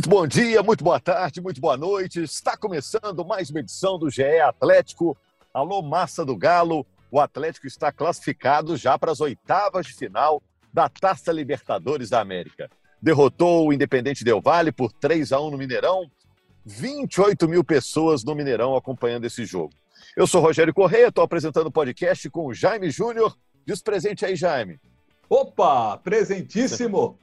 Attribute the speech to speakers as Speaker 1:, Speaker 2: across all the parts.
Speaker 1: Muito bom dia, muito boa tarde, muito boa noite. Está começando mais uma edição do GE Atlético. Alô, massa do Galo. O Atlético está classificado já para as oitavas de final da Taça Libertadores da América. Derrotou o Independente Del Vale por 3 a 1 no Mineirão. 28 mil pessoas no Mineirão acompanhando esse jogo. Eu sou Rogério Correia, estou apresentando o podcast com o Jaime Júnior. Diz presente aí, Jaime.
Speaker 2: Opa, presentíssimo!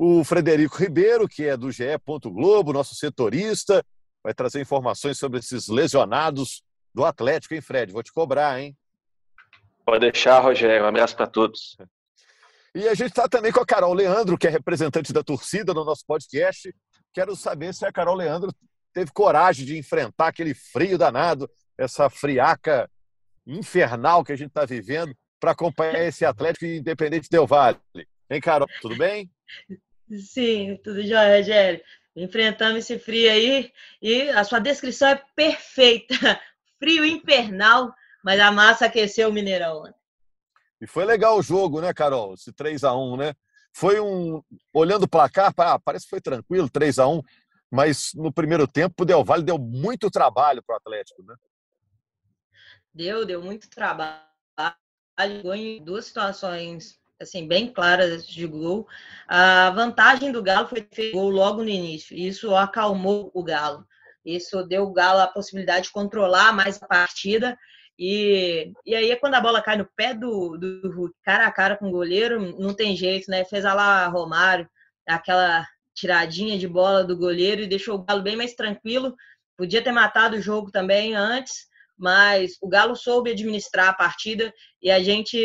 Speaker 1: O Frederico Ribeiro, que é do GE. Globo, nosso setorista, vai trazer informações sobre esses lesionados do Atlético, hein, Fred? Vou te cobrar, hein?
Speaker 3: Pode deixar, Rogério. Um abraço para todos.
Speaker 1: E a gente está também com a Carol Leandro, que é representante da torcida no nosso podcast. Quero saber se a Carol Leandro teve coragem de enfrentar aquele frio danado, essa friaca infernal que a gente está vivendo, para acompanhar esse Atlético Independente Del Vale. Hein, Carol? Tudo bem?
Speaker 4: Sim, tudo jóia, Rogério. Enfrentamos esse frio aí e a sua descrição é perfeita. Frio infernal, mas a massa aqueceu o Mineirão.
Speaker 1: E foi legal o jogo, né, Carol? Esse 3 a 1 né? Foi um. Olhando o placar, ah, parece que foi tranquilo, 3 a 1 mas no primeiro tempo o Del Valle deu muito trabalho para o Atlético, né?
Speaker 4: Deu, deu muito trabalho. Ganhou em duas situações assim, bem claras de gol. A vantagem do Galo foi ter gol logo no início. Isso acalmou o Galo. Isso deu o Galo a possibilidade de controlar mais a partida. E, e aí, quando a bola cai no pé do, do Hulk, cara a cara com o goleiro, não tem jeito, né? Fez a lá Romário, aquela tiradinha de bola do goleiro e deixou o Galo bem mais tranquilo. Podia ter matado o jogo também antes, mas o Galo soube administrar a partida e a gente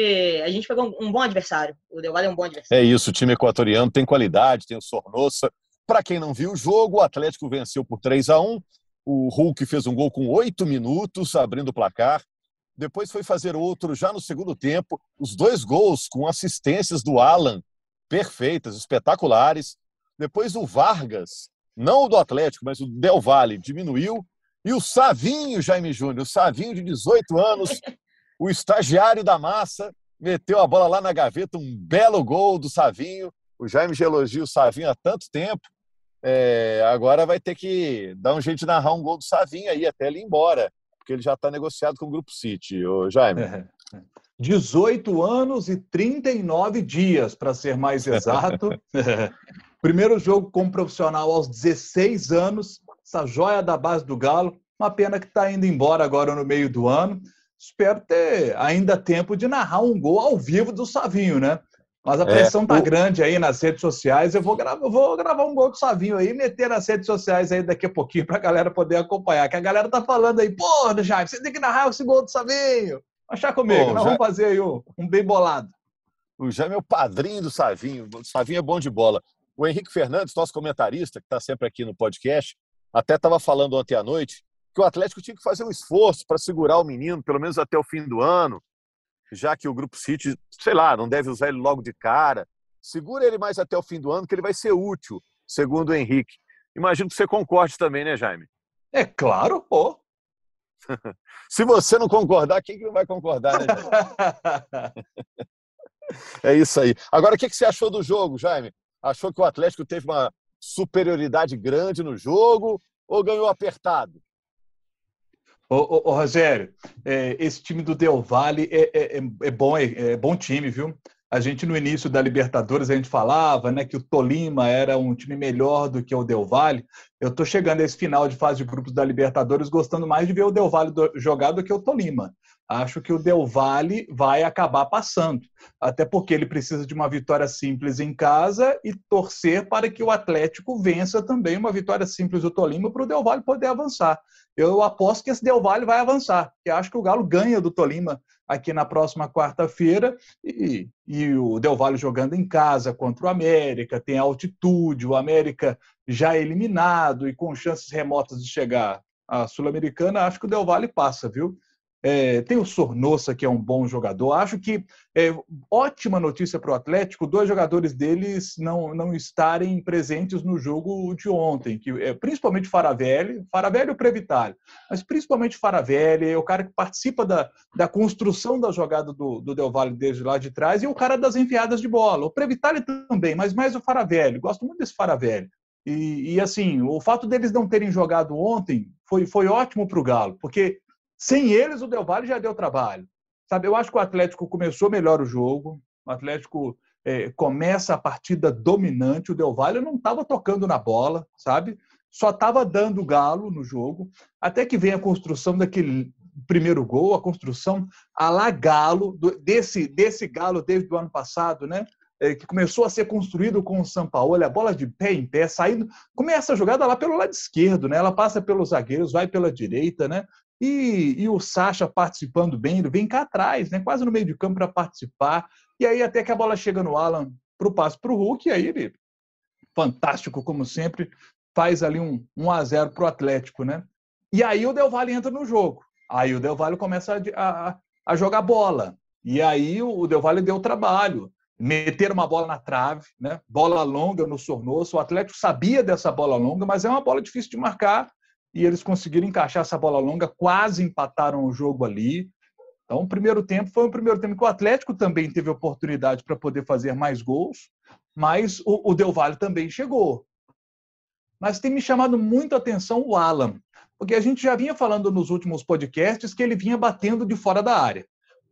Speaker 4: a gente pegou um bom adversário. O Del Valle é um bom adversário.
Speaker 1: É isso, o time equatoriano tem qualidade, tem o Sornossa. Para quem não viu o jogo, o Atlético venceu por 3 a 1 O Hulk fez um gol com oito minutos, abrindo o placar. Depois foi fazer outro já no segundo tempo. Os dois gols com assistências do Alan, perfeitas, espetaculares. Depois o Vargas, não o do Atlético, mas o Del Valle, diminuiu e o Savinho, Jaime Júnior, o Savinho de 18 anos, o estagiário da massa, meteu a bola lá na gaveta, um belo gol do Savinho. O Jaime já elogia o Savinho há tanto tempo. É, agora vai ter que dar um jeito de narrar um gol do Savinho aí até ele ir embora, porque ele já está negociado com o Grupo City, ô Jaime. É.
Speaker 2: 18 anos e 39 dias, para ser mais exato. Primeiro jogo como profissional aos 16 anos, essa joia da base do Galo. Uma pena que está indo embora agora no meio do ano. Espero ter ainda tempo de narrar um gol ao vivo do Savinho, né? Mas a é, pressão é, tá o... grande aí nas redes sociais. Eu vou, gravar, eu vou gravar um gol do Savinho aí e meter nas redes sociais aí daqui a pouquinho para a galera poder acompanhar. Que a galera tá falando aí, pô, Jaime, você tem que narrar esse gol do Savinho. Achar comigo, pô, nós já... vamos fazer aí um, um bem bolado.
Speaker 1: O Jaime é o padrinho do Savinho. O Savinho é bom de bola. O Henrique Fernandes, nosso comentarista, que está sempre aqui no podcast, até estava falando ontem à noite que o Atlético tinha que fazer um esforço para segurar o menino, pelo menos até o fim do ano, já que o Grupo City, sei lá, não deve usar ele logo de cara. Segura ele mais até o fim do ano, que ele vai ser útil, segundo o Henrique. Imagino que você concorde também, né, Jaime?
Speaker 2: É claro, pô.
Speaker 1: Se você não concordar, quem que não vai concordar, né, é isso aí. Agora, o que você achou do jogo, Jaime? Achou que o Atlético teve uma superioridade grande no jogo ou ganhou apertado?
Speaker 2: Ô, ô, ô Rogério, é, esse time do Del Valle é, é, é, é bom, é, é, bom time, viu? A gente, no início da Libertadores, a gente falava né, que o Tolima era um time melhor do que o Del Valle. Eu estou chegando a esse final de fase de grupos da Libertadores gostando mais de ver o Del Valle jogar do que o Tolima. Acho que o Del Valle vai acabar passando, até porque ele precisa de uma vitória simples em casa e torcer para que o Atlético vença também uma vitória simples do Tolima para o Del Valle poder avançar. Eu aposto que esse Del Valle vai avançar, porque acho que o Galo ganha do Tolima aqui na próxima quarta-feira e, e o Del Valle jogando em casa contra o América, tem altitude, o América já eliminado e com chances remotas de chegar à Sul-Americana, acho que o Del Valle passa, viu? É, tem o Sornossa, que é um bom jogador. Acho que é ótima notícia para o Atlético, dois jogadores deles não, não estarem presentes no jogo de ontem, que é principalmente Faravelli, Faravelli e o Previtali, mas principalmente Faravelli, é o cara que participa da, da construção da jogada do, do Del Valle desde lá de trás, e o cara das enfiadas de bola. O Previtali também, mas mais o Faravelli. Gosto muito desse Faravelli. E, e, assim, o fato deles não terem jogado ontem foi, foi ótimo para o Galo, porque sem eles, o Del Valle já deu trabalho. Sabe, eu acho que o Atlético começou melhor o jogo. O Atlético é, começa a partida dominante. O Del Valle não estava tocando na bola, sabe? Só estava dando galo no jogo. Até que vem a construção daquele primeiro gol, a construção a la galo, desse, desse galo desde o ano passado, né? É, que começou a ser construído com o São Paulo, a bola de pé em pé, saindo. Começa a jogada lá pelo lado esquerdo, né? Ela passa pelos zagueiros, vai pela direita, né? E, e o Sacha participando bem, ele vem cá atrás, né? quase no meio de campo para participar. E aí até que a bola chega no Alan para o passe para o Hulk, e aí ele, fantástico como sempre, faz ali um 1 a 0 para o Atlético, né? E aí o Del Valle entra no jogo. Aí o Del Valle começa a, a, a jogar bola. E aí o Del Valle deu trabalho. Meter uma bola na trave, né? bola longa no Sornoso. O Atlético sabia dessa bola longa, mas é uma bola difícil de marcar e eles conseguiram encaixar essa bola longa, quase empataram o jogo ali. Então, o primeiro tempo foi um primeiro tempo que o Atlético também teve oportunidade para poder fazer mais gols, mas o, o Del Valle também chegou. Mas tem me chamado muito a atenção o Alan, porque a gente já vinha falando nos últimos podcasts que ele vinha batendo de fora da área.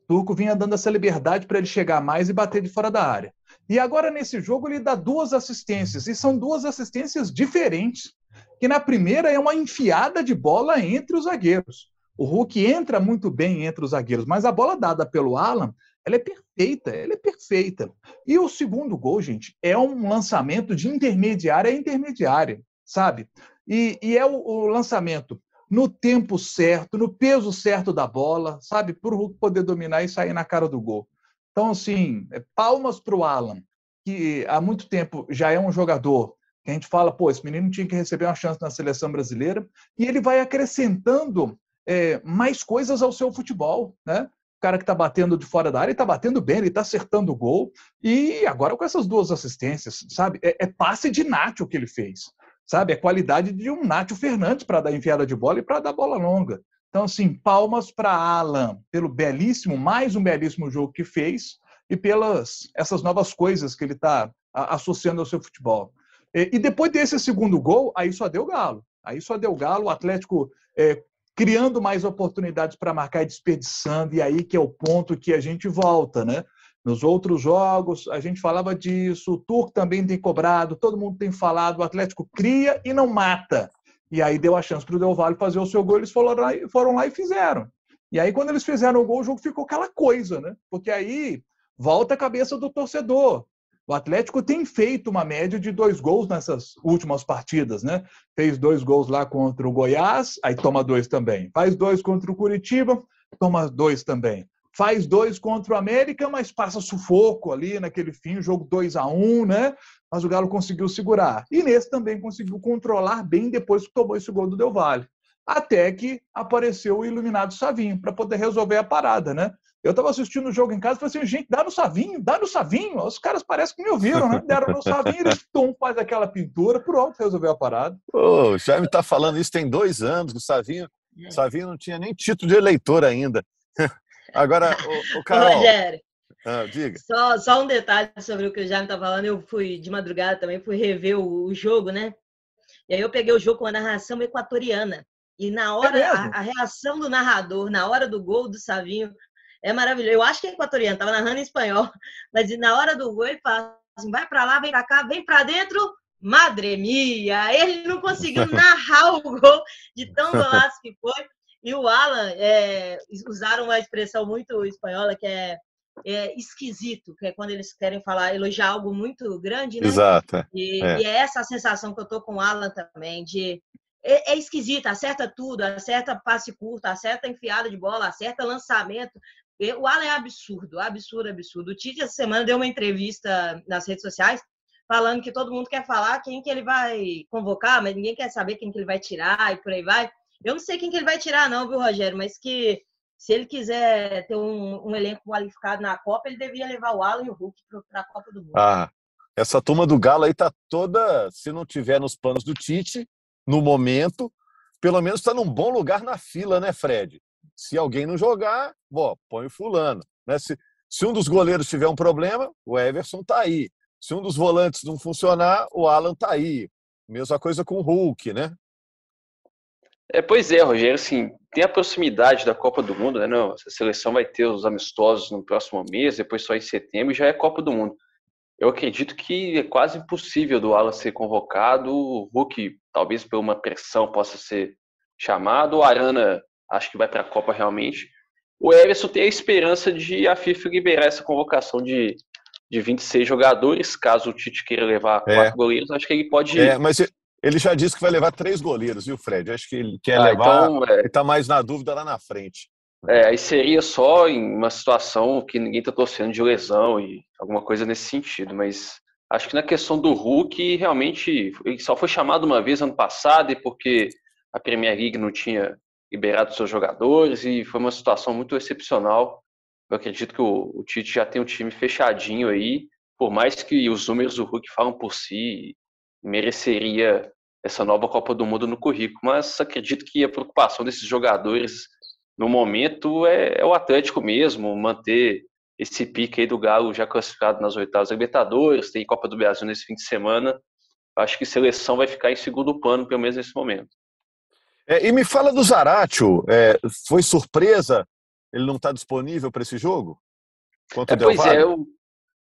Speaker 2: O Turco vinha dando essa liberdade para ele chegar mais e bater de fora da área. E agora, nesse jogo, ele dá duas assistências, e são duas assistências diferentes que na primeira é uma enfiada de bola entre os zagueiros. O Hulk entra muito bem entre os zagueiros, mas a bola dada pelo Alan, ela é perfeita, ela é perfeita. E o segundo gol, gente, é um lançamento de intermediária a intermediária, sabe? E, e é o, o, lançamento no tempo certo, no peso certo da bola, sabe? Para o Hulk poder dominar e sair na cara do gol. Então, assim, é palmas para o Alan, que há muito tempo já é um jogador que a gente fala, pô, esse menino tinha que receber uma chance na seleção brasileira, e ele vai acrescentando é, mais coisas ao seu futebol, né? O cara que está batendo de fora da área, está batendo bem, ele está acertando o gol, e agora com essas duas assistências, sabe? É, é passe de Nacho que ele fez, sabe? É qualidade de um Nacho Fernandes para dar enfiada de bola e para dar bola longa. Então, assim, palmas para Alan pelo belíssimo, mais um belíssimo jogo que fez e pelas essas novas coisas que ele está associando ao seu futebol. E depois desse segundo gol, aí só deu galo. Aí só deu galo, o Atlético é, criando mais oportunidades para marcar e desperdiçando, e aí que é o ponto que a gente volta, né? Nos outros jogos, a gente falava disso, o Turco também tem cobrado, todo mundo tem falado, o Atlético cria e não mata. E aí deu a chance para o Del Valle fazer o seu gol, eles foram lá, foram lá e fizeram. E aí, quando eles fizeram o gol, o jogo ficou aquela coisa, né? Porque aí volta a cabeça do torcedor. O Atlético tem feito uma média de dois gols nessas últimas partidas, né? Fez dois gols lá contra o Goiás, aí toma dois também. Faz dois contra o Curitiba, toma dois também. Faz dois contra o América, mas passa sufoco ali naquele fim, jogo 2 a 1 um, né? Mas o Galo conseguiu segurar. E nesse também conseguiu controlar bem depois que tomou esse gol do Del Valle. Até que apareceu o iluminado Savinho para poder resolver a parada, né? Eu estava assistindo o jogo em casa e falei assim, gente, dá no Savinho, dá no Savinho. Os caras parecem que me ouviram, né? Deram no Savinho, ele tom, faz aquela pintura, pronto, resolveu a parada.
Speaker 1: Ô, o Jaime está falando isso tem dois anos, o Savinho, o Savinho não tinha nem título de eleitor ainda. Agora, o, o Carol...
Speaker 4: Rogério, ah, diga. Só, só um detalhe sobre o que o Jaime está falando, eu fui de madrugada também, fui rever o, o, jogo, né? E aí eu peguei o jogo com a narração equatoriana. E na hora, é a, a, reação do narrador, na hora do gol do Savinho, é maravilhoso. Eu acho que é equatoriano, estava narrando em espanhol, mas na hora do gol ele fala assim, vai para lá, vem para cá, vem para dentro, madre mia. Ele não conseguiu narrar o gol de tão golaço que foi. E o Alan é, usaram uma expressão muito espanhola que é, é, esquisito, que é quando eles querem falar, elogiar algo muito grande, né?
Speaker 1: Exato.
Speaker 4: É. E é. e é essa a sensação que eu tô com o Alan também, de é, é esquisito, acerta tudo, acerta passe curto, acerta enfiada de bola, acerta lançamento. O Alan é absurdo, absurdo, absurdo. O Tite essa semana deu uma entrevista nas redes sociais falando que todo mundo quer falar quem que ele vai convocar, mas ninguém quer saber quem que ele vai tirar e por aí vai. Eu não sei quem que ele vai tirar não, viu, Rogério, mas que se ele quiser ter um, um elenco qualificado na Copa, ele devia levar o Alan e o Hulk para a Copa do Mundo.
Speaker 1: Ah, essa turma do Galo aí tá toda, se não tiver nos planos do Tite, no momento, pelo menos está num bom lugar na fila, né, Fred? Se alguém não jogar, bom, põe o fulano. Né? Se, se um dos goleiros tiver um problema, o Everson tá aí. Se um dos volantes não funcionar, o Alan tá aí. Mesma coisa com o Hulk, né?
Speaker 3: É, pois é, Rogério, assim, tem a proximidade da Copa do Mundo, né? Não, a seleção vai ter os amistosos no próximo mês, depois só em setembro, e já é Copa do Mundo. Eu acredito que é quase impossível do Alan ser convocado, o Hulk, talvez por uma pressão, possa ser chamado, o Arana acho que vai para a Copa realmente. O Everson tem a esperança de a FIFA liberar essa convocação de, de 26 jogadores, caso o Tite queira levar é. quatro goleiros, acho que ele pode...
Speaker 1: É, mas ele já disse que vai levar três goleiros, viu, Fred? Acho que ele quer ah, levar. Então, é... Ele está mais na dúvida lá na frente.
Speaker 3: É, aí seria só em uma situação que ninguém está torcendo de lesão e alguma coisa nesse sentido, mas acho que na questão do Hulk, realmente, ele só foi chamado uma vez ano passado e porque a Premier League não tinha liberado seus jogadores e foi uma situação muito excepcional. Eu acredito que o, o Tite já tem um time fechadinho aí, por mais que os números do Hulk falam por si, mereceria essa nova Copa do Mundo no currículo, mas acredito que a preocupação desses jogadores no momento é, é o Atlético mesmo, manter esse pique aí do Galo já classificado nas oitavas Libertadores, tem Copa do Brasil nesse fim de semana. Acho que seleção vai ficar em segundo plano, pelo menos nesse momento.
Speaker 1: É, e me fala do Zaratio, é, foi surpresa ele não está disponível para esse jogo?
Speaker 3: Quanto é, pois é, o,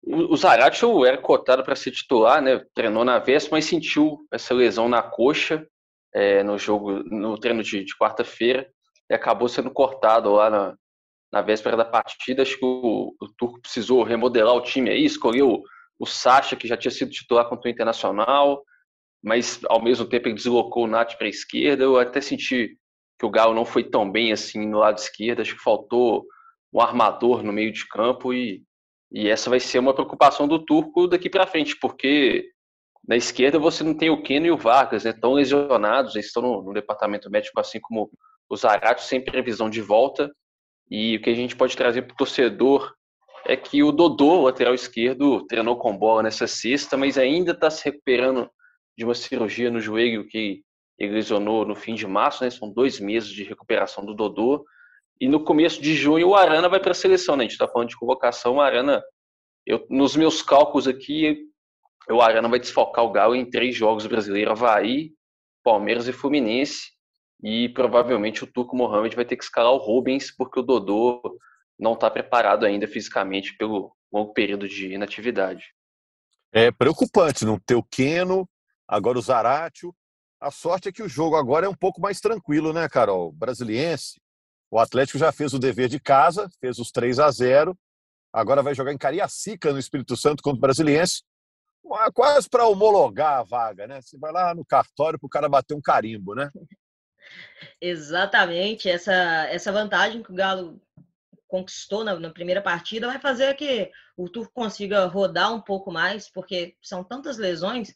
Speaker 3: o Zaratio era cotado para ser titular, né? Treinou na véspera, mas sentiu essa lesão na coxa é, no jogo, no treino de, de quarta-feira e acabou sendo cortado lá na, na véspera da partida. Acho que o, o Turco precisou remodelar o time aí, escolheu o Sacha, que já tinha sido titular contra o Internacional, mas ao mesmo tempo ele deslocou o Nath para a esquerda. Eu até senti que o Galo não foi tão bem assim no lado esquerdo, acho que faltou um armador no meio de campo e, e essa vai ser uma preocupação do Turco daqui para frente, porque na esquerda você não tem o Keno e o Vargas, né, tão lesionados, eles estão no, no departamento médico assim como o Zarate, sem previsão de volta, e o que a gente pode trazer para o torcedor é que o Dodô, lateral esquerdo, treinou com bola nessa sexta, mas ainda está se recuperando de uma cirurgia no joelho que ele lesionou no fim de março, né? São dois meses de recuperação do Dodô. E no começo de junho o Arana vai para a seleção, né? A gente está falando de convocação, o Arana, eu, nos meus cálculos aqui, o Arana vai desfocar o Galo em três jogos brasileiros, Havaí, Palmeiras e Fluminense. E provavelmente o Turco Mohamed vai ter que escalar o Rubens, porque o Dodô não está preparado ainda fisicamente pelo longo período de inatividade.
Speaker 1: É preocupante não ter o Keno, agora o Zaratio. A sorte é que o jogo agora é um pouco mais tranquilo, né, Carol? Brasiliense. O Atlético já fez o dever de casa, fez os 3 a 0 Agora vai jogar em Cariacica, no Espírito Santo, contra o Brasiliense. Quase para homologar a vaga, né? Você vai lá no cartório para o cara bater um carimbo, né?
Speaker 4: Exatamente. Essa, essa vantagem que o Galo conquistou na, na, primeira partida vai fazer que o Turco consiga rodar um pouco mais, porque são tantas lesões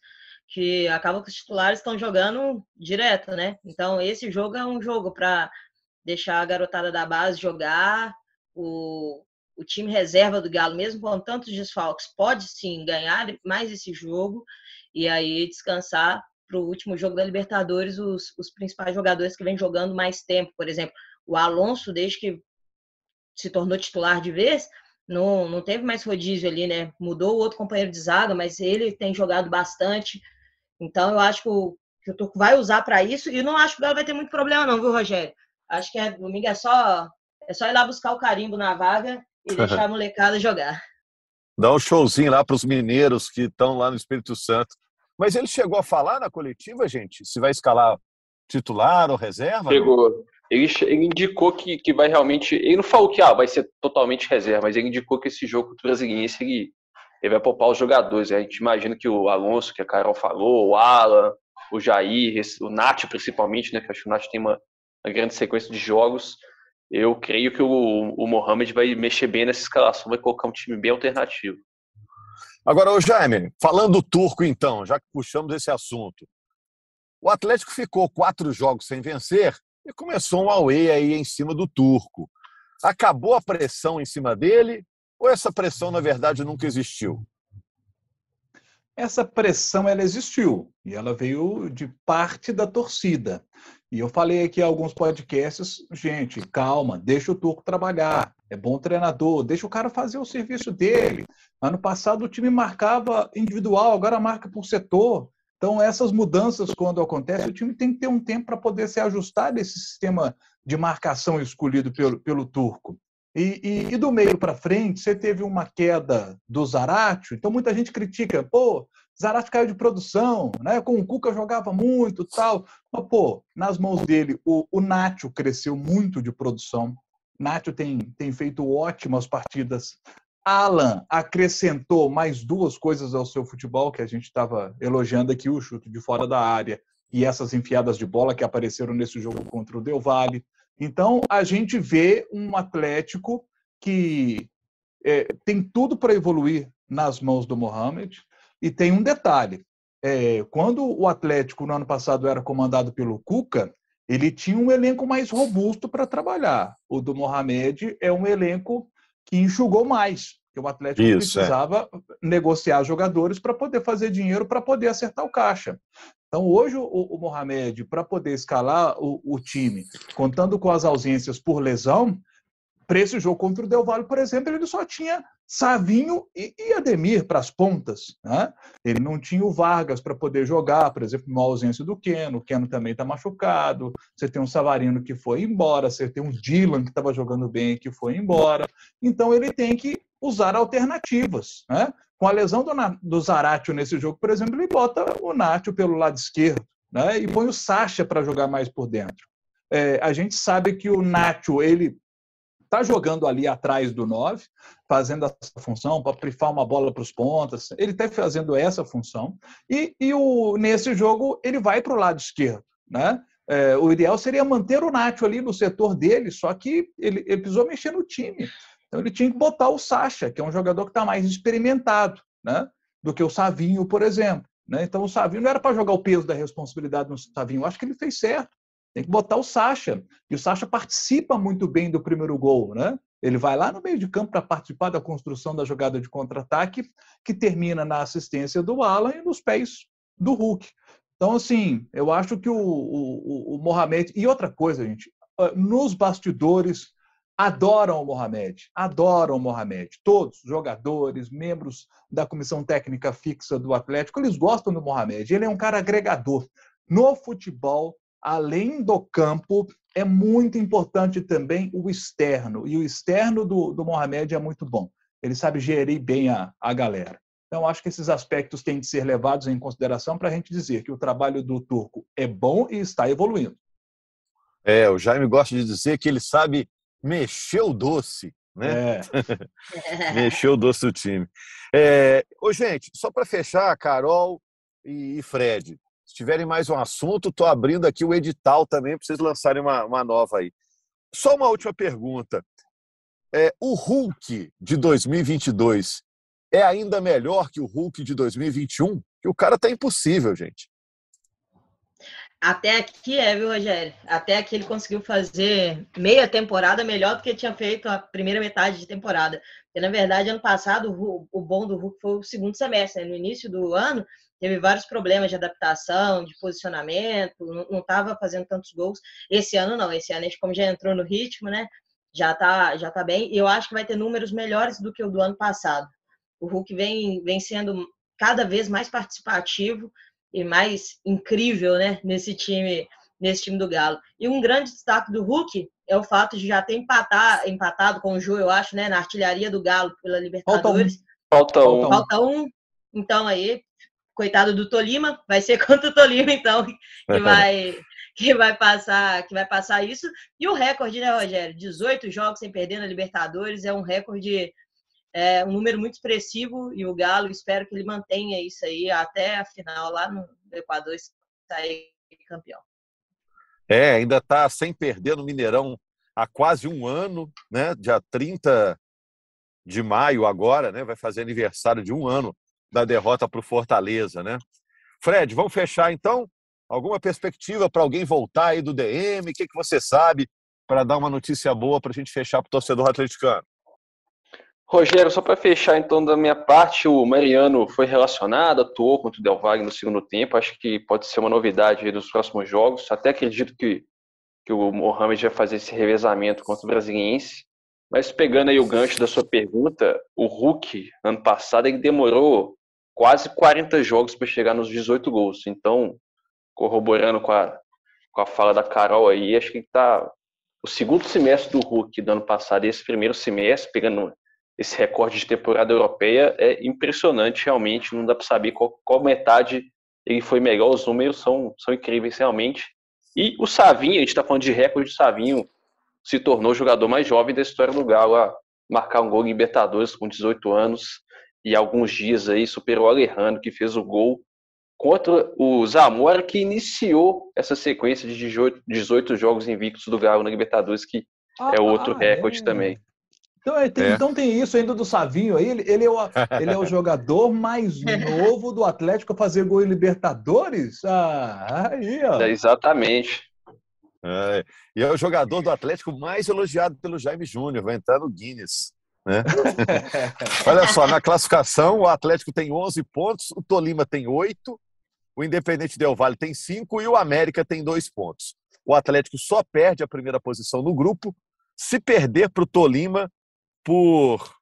Speaker 4: que acaba que os titulares estão jogando direto, né? Então, esse jogo é um jogo para deixar a garotada da base jogar, o, o time reserva do Galo, mesmo com tantos desfalques, pode sim ganhar mais esse jogo e aí descansar para o último jogo da Libertadores os, os principais jogadores que vêm jogando mais tempo. Por exemplo, o Alonso, desde que se tornou titular de vez, não, não teve mais rodízio ali, né? Mudou o outro companheiro de zaga, mas ele tem jogado bastante. Então, eu acho que o, que o Turco vai usar para isso e não acho que o Galo vai ter muito problema, não, viu, Rogério? Acho que é, domingo é só, é só ir lá buscar o carimbo na vaga e deixar a molecada jogar.
Speaker 1: Dá um showzinho lá para os mineiros que estão lá no Espírito Santo. Mas ele chegou a falar na coletiva, gente, se vai escalar titular ou reserva?
Speaker 3: Chegou. ele, ele indicou que, que vai realmente. Ele não falou que ah, vai ser totalmente reserva, mas ele indicou que esse jogo contra o Brasiliense ele, ele vai poupar os jogadores. A gente imagina que o Alonso, que a Carol falou, o Alan, o Jair, o Nath principalmente, né? Que acho que o Nath tem uma, uma grande sequência de jogos. Eu creio que o, o Mohamed vai mexer bem nessa escalação, vai colocar um time bem alternativo.
Speaker 1: Agora, o Jaime, falando do turco, então, já que puxamos esse assunto, o Atlético ficou quatro jogos sem vencer e começou um away aí em cima do turco. Acabou a pressão em cima dele ou essa pressão, na verdade, nunca existiu?
Speaker 2: Essa pressão ela existiu e ela veio de parte da torcida. E eu falei aqui alguns podcasts, gente, calma, deixa o Turco trabalhar, é bom treinador, deixa o cara fazer o serviço dele. Ano passado o time marcava individual, agora marca por setor. Então, essas mudanças, quando acontecem, o time tem que ter um tempo para poder se ajustar desse sistema de marcação escolhido pelo, pelo turco. E, e, e do meio para frente, você teve uma queda do Zaratio, então muita gente critica, pô, Zaratio caiu de produção, né? com o Cuca jogava muito tal. Mas, pô, nas mãos dele, o, o Nacho cresceu muito de produção. Nacho tem, tem feito ótimas partidas. Alan acrescentou mais duas coisas ao seu futebol que a gente estava elogiando aqui, o chute de fora da área e essas enfiadas de bola que apareceram nesse jogo contra o Del Valle. Então, a gente vê um Atlético que é, tem tudo para evoluir nas mãos do Mohamed. E tem um detalhe: é, quando o Atlético no ano passado era comandado pelo Cuca, ele tinha um elenco mais robusto para trabalhar. O do Mohamed é um elenco que enxugou mais. Porque o Atlético Isso, é. precisava é. negociar jogadores para poder fazer dinheiro, para poder acertar o caixa. Então, hoje, o, o Mohamed, para poder escalar o, o, time, contando com as ausências por lesão, para esse jogo contra o Del Valle, por exemplo, ele só tinha Savinho e, e Ademir para as pontas. Né? Ele não tinha o Vargas para poder jogar, por exemplo, na ausência do Keno. O Keno também está machucado. Você tem um Savarino que foi embora, você tem um Dylan que estava jogando bem que foi embora. Então, ele tem que usar alternativas. Né? Com a lesão do, do Zaratio nesse jogo, por exemplo, ele bota o Nacho pelo lado esquerdo né? e põe o Sacha para jogar mais por dentro. É, a gente sabe que o Nacho, ele está jogando ali atrás do 9, fazendo essa função para prifar uma bola para os pontas. Ele está fazendo essa função. E, e o, nesse jogo ele vai para o lado esquerdo. Né? É, o ideal seria manter o Nacho ali no setor dele, só que ele, ele precisou mexer no time. Então ele tinha que botar o Sacha, que é um jogador que está mais experimentado, né? Do que o Savinho, por exemplo. Né? Então o Savinho não era para jogar o peso da responsabilidade no Savinho. Eu acho que ele fez certo. Tem que botar o Sacha. E o Sacha participa muito bem do primeiro gol, né? Ele vai lá no meio de campo para participar da construção da jogada de contra-ataque, que termina na assistência do Alan e nos pés do Hulk. Então, assim, eu acho que o, o, o Mohamed. E outra coisa, gente, ah, nos bastidores, adoram o Mohamed, adoram o Mohamed. Todos, jogadores, membros da comissão técnica fixa do Atlético, eles gostam do Mohamed. Ele é um cara agregador. No futebol, além do campo, é muito importante também o externo. E o externo do, do Mohamed é muito bom. Ele sabe gerir bem a, a galera. Então, acho que esses aspectos têm de ser levados em consideração para a gente dizer que o trabalho do Turco é bom e está evoluindo.
Speaker 1: É, o Jaime gosta de dizer que ele sabe mexeu o doce, né? É. mexeu o doce do time. É, ô, gente, só para fechar, Carol e Fred, se tiverem mais um assunto, estou abrindo aqui o edital também para vocês lançarem uma, uma nova aí. Só uma última pergunta. É, o Hulk de 2022 é ainda melhor que o Hulk de 2021? Que o cara tá impossível, gente.
Speaker 4: Até aqui é, viu, Rogério? Até aqui ele conseguiu fazer meia temporada melhor do que tinha feito a primeira metade de temporada. Porque, na verdade, ano passado, o, bom do Hulk foi o segundo semestre. Né? No início do ano, teve vários problemas de adaptação, de posicionamento, não estava fazendo tantos gols. Esse ano, não. Esse ano, a gente, como já entrou no ritmo, né? Já tá, já tá bem. E eu acho que vai ter números melhores do que o do ano passado. O Hulk vem, vem sendo cada vez mais participativo e mais incrível, né, nesse time, nesse time do Galo. E um grande destaque do Hulk é o fato de já ter empatar, empatado com o Ju, eu acho, né, na artilharia do Galo pela Libertadores.
Speaker 3: Falta um. Falta
Speaker 4: um. Falta um. Então aí, coitado do Tolima, vai ser contra o Tolima então que vai que vai passar, que vai passar isso. E o recorde, né, Rogério? 18 jogos sem perder na Libertadores é um recorde, é um número muito expressivo e o Galo espero que ele mantenha isso aí até a final lá no Equador sair campeão.
Speaker 1: É, ainda está sem perder no Mineirão há quase um ano, né? Dia 30 de maio agora, né? Vai fazer aniversário de um ano da derrota para o Fortaleza, né? Fred, vamos fechar então? Alguma perspectiva para alguém voltar aí do DM? O que, que você sabe para dar uma notícia boa para a gente fechar para o torcedor atleticano?
Speaker 3: Rogério, só para fechar então da minha parte, o Mariano foi relacionado, atuou contra o Del Valle no segundo tempo. Acho que pode ser uma novidade dos próximos jogos. Até acredito que, que o Mohamed vai fazer esse revezamento contra o Brasiliense. Mas pegando aí o gancho da sua pergunta, o Hulk, ano passado, ele demorou quase 40 jogos para chegar nos 18 gols. Então, corroborando com a, com a fala da Carol aí, acho que está o segundo semestre do Hulk do ano passado esse primeiro semestre, pegando esse recorde de temporada europeia, é impressionante realmente, não dá para saber qual, qual metade ele foi melhor, os números são, são incríveis realmente. E o Savinho, a gente está falando de recorde, o Savinho se tornou o jogador mais jovem da história do Galo a marcar um gol em Libertadores com 18 anos e alguns dias aí superou o Alejandro, que fez o gol contra o Zamora, que iniciou essa sequência de 18 jogos invictos do Galo na Libertadores, que ah, é outro ah, recorde é. também.
Speaker 2: Então, é, tem, é. então tem isso ainda do Savinho aí. Ele, ele, é o, ele é o jogador mais novo do Atlético a fazer gol em Libertadores? Ah, aí, ó.
Speaker 3: É, exatamente.
Speaker 1: É, e é o jogador do Atlético mais elogiado pelo Jaime Júnior, vai entrar no Guinness. Né? Olha só, na classificação, o Atlético tem 11 pontos, o Tolima tem 8, o Independente Del Valle tem 5 e o América tem 2 pontos. O Atlético só perde a primeira posição no grupo se perder para o Tolima por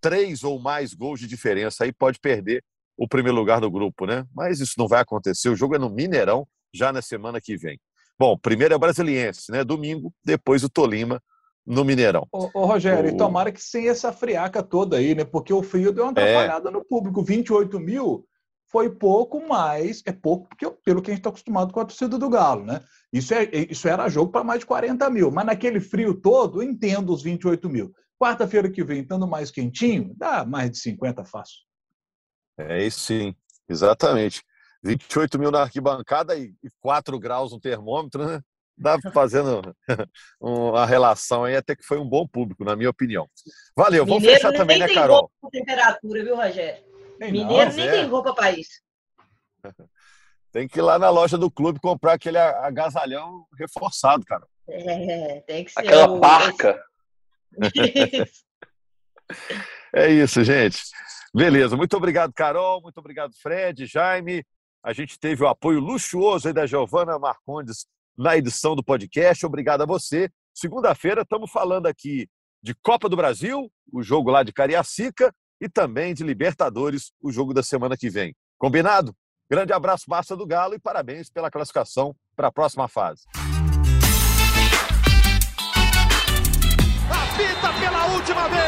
Speaker 1: três ou mais gols de diferença. Aí pode perder o primeiro lugar do grupo, né? Mas isso não vai acontecer. O jogo é no Mineirão já na semana que vem. Bom, primeiro é o Brasiliense, né? Domingo, depois o Tolima no Mineirão.
Speaker 2: Ô, ô Rogério, o... e tomara que sem essa friaca toda aí, né? Porque o frio deu uma é. atrapalhada é... no público. 28 mil foi pouco, mas é pouco porque, pelo que a gente está acostumado com a torcida do Galo, né? Isso, é, isso era jogo para mais de 40 mil, mas naquele frio todo, eu entendo os 28 mil. Quarta-feira que vem, estando mais quentinho, dá mais de 50 fácil.
Speaker 1: É isso sim, exatamente. 28 mil na arquibancada e 4 graus no termômetro, né? dá fazendo uma relação aí, até que foi um bom público, na minha opinião. Valeu, vamos Mineiro fechar também, né, Carol?
Speaker 4: Temperatura, viu, Rogério? Tem Mineiro não, nem é. tem roupa para isso.
Speaker 1: Tem que ir lá na loja do clube comprar aquele agasalhão reforçado, cara.
Speaker 4: É, tem que ser.
Speaker 3: Aquela o... parca.
Speaker 1: é isso, gente. Beleza, muito obrigado, Carol, muito obrigado, Fred, Jaime. A gente teve o apoio luxuoso aí da Giovana Marcondes na edição do podcast. Obrigado a você. Segunda-feira estamos falando aqui de Copa do Brasil, o jogo lá de Cariacica, e também de Libertadores, o jogo da semana que vem. Combinado? Grande abraço, Massa do Galo, e parabéns pela classificação para a próxima fase. Pela última vez!